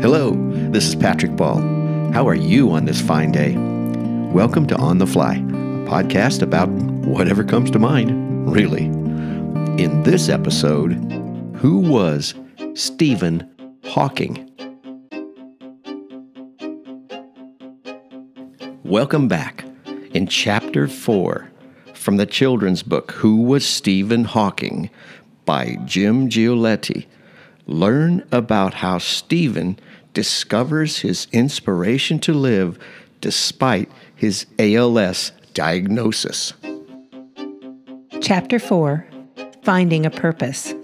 Hello, this is Patrick Ball. How are you on this fine day? Welcome to On the Fly, a podcast about whatever comes to mind, really. In this episode, who was Stephen Hawking? Welcome back. In Chapter 4 from the children's book, Who Was Stephen Hawking by Jim Gigliotti, learn about how Stephen discovers his inspiration to live despite his ALS diagnosis. Chapter 4 Finding a Purpose.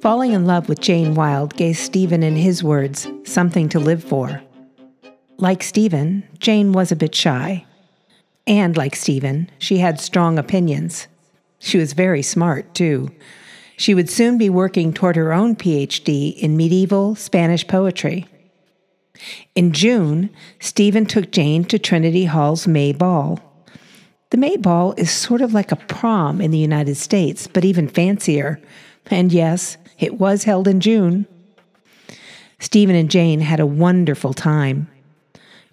Falling in love with Jane Wilde gave Stephen, in his words, something to live for. Like Stephen, Jane was a bit shy. And like Stephen, she had strong opinions. She was very smart, too. She would soon be working toward her own PhD in medieval Spanish poetry. In June, Stephen took Jane to Trinity Hall's May Ball. The May Ball is sort of like a prom in the United States, but even fancier. And yes, it was held in June. Stephen and Jane had a wonderful time.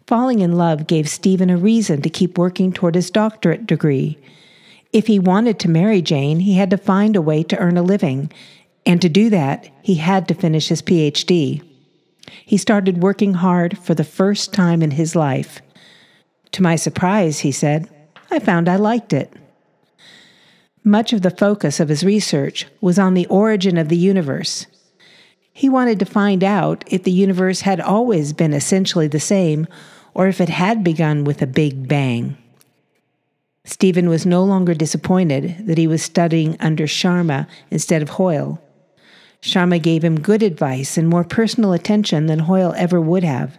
Falling in love gave Stephen a reason to keep working toward his doctorate degree. If he wanted to marry Jane, he had to find a way to earn a living, and to do that, he had to finish his PhD. He started working hard for the first time in his life. To my surprise, he said, I found I liked it. Much of the focus of his research was on the origin of the universe. He wanted to find out if the universe had always been essentially the same or if it had begun with a big bang. Stephen was no longer disappointed that he was studying under Sciama instead of Hoyle. Sciama gave him good advice and more personal attention than Hoyle ever would have.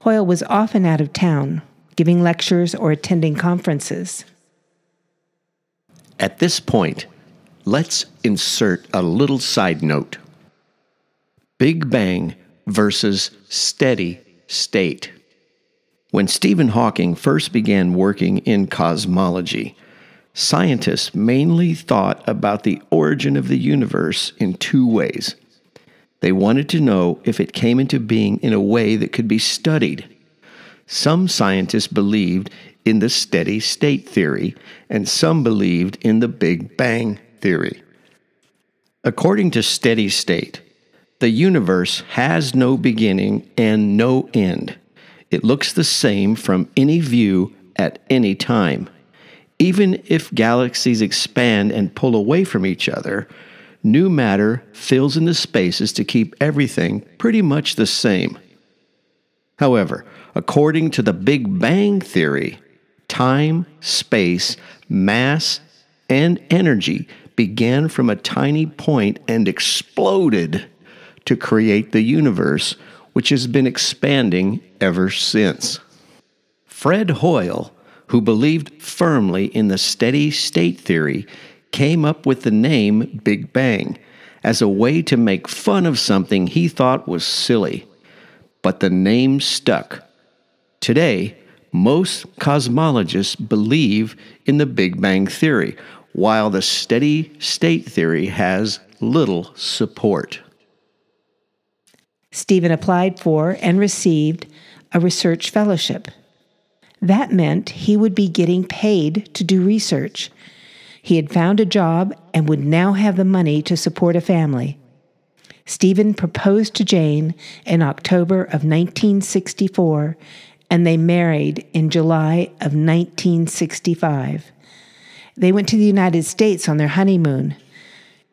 Hoyle was often out of town, giving lectures or attending conferences. At this point, let's insert a little side note Big Bang versus steady state. When Stephen Hawking first began working in cosmology, scientists mainly thought about the origin of the universe in two ways. They wanted to know if it came into being in a way that could be studied. Some scientists believed in the steady state theory, and some believed in the Big Bang theory. According to steady state, the universe has no beginning and no end. It looks the same from any view at any time. Even if galaxies expand and pull away from each other, new matter fills in the spaces to keep everything pretty much the same. However, according to the Big Bang Theory, time, space, mass, and energy began from a tiny point and exploded to create the universe, which has been expanding ever since. Fred Hoyle, who believed firmly in the steady state theory, came up with the name Big Bang as a way to make fun of something he thought was silly. But the name stuck. Today, most cosmologists believe in the Big Bang Theory, while the steady state theory has little support. Stephen applied for and received a research fellowship. That meant he would be getting paid to do research. He had found a job and would now have the money to support a family. Stephen proposed to Jane in October of 1964, and they married in July of 1965. They went to the United States on their honeymoon.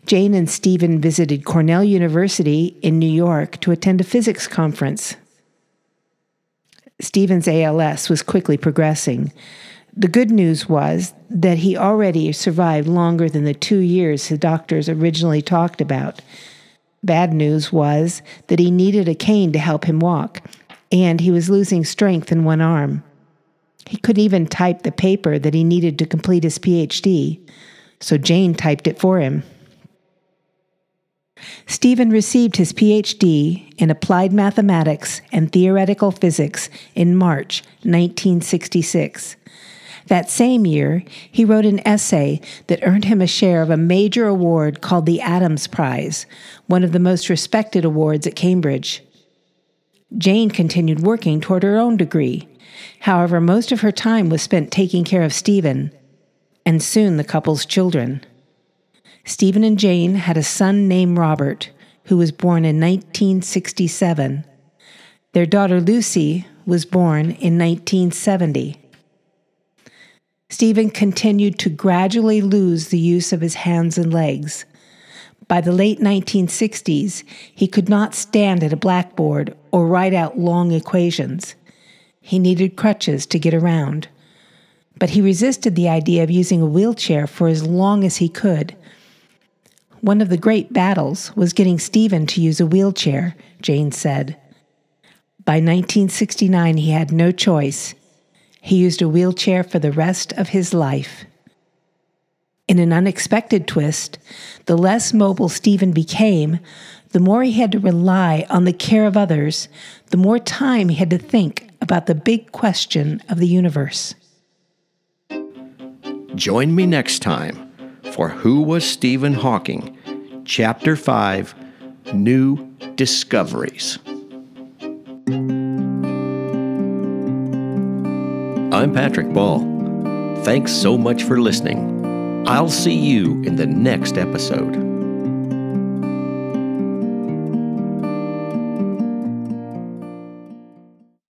Jane and Stephen visited Cornell University in New York to attend a physics conference. Stephen's ALS was quickly progressing. The good news was that he already survived longer than the two years the doctors originally talked about. Bad news was that he needed a cane to help him walk, and he was losing strength in one arm. He couldn't even type the paper that he needed to complete his PhD, so Jane typed it for him. Stephen received his PhD in applied mathematics and theoretical physics in March 1966. That same year, he wrote an essay that earned him a share of a major award called the Adams Prize, one of the most respected awards at Cambridge. Jane continued working toward her own degree. However, most of her time was spent taking care of Stephen, and soon the couple's children. Stephen and Jane had a son named Robert, who was born in 1967. Their daughter Lucy was born in 1970. Stephen continued to gradually lose the use of his hands and legs. By the late 1960s, he could not stand at a blackboard or write out long equations. He needed crutches to get around. But he resisted the idea of using a wheelchair for as long as he could. One of the great battles was getting Stephen to use a wheelchair, Jane said. By 1969, he had no choice. He used a wheelchair for the rest of his life. In an unexpected twist, the less mobile Stephen became, the more he had to rely on the care of others, the more time he had to think about the big question of the universe. Join me next time for Who Was Stephen Hawking? Chapter 5 New Discoveries. I'm Patrick Ball. Thanks so much for listening. I'll see you in the next episode.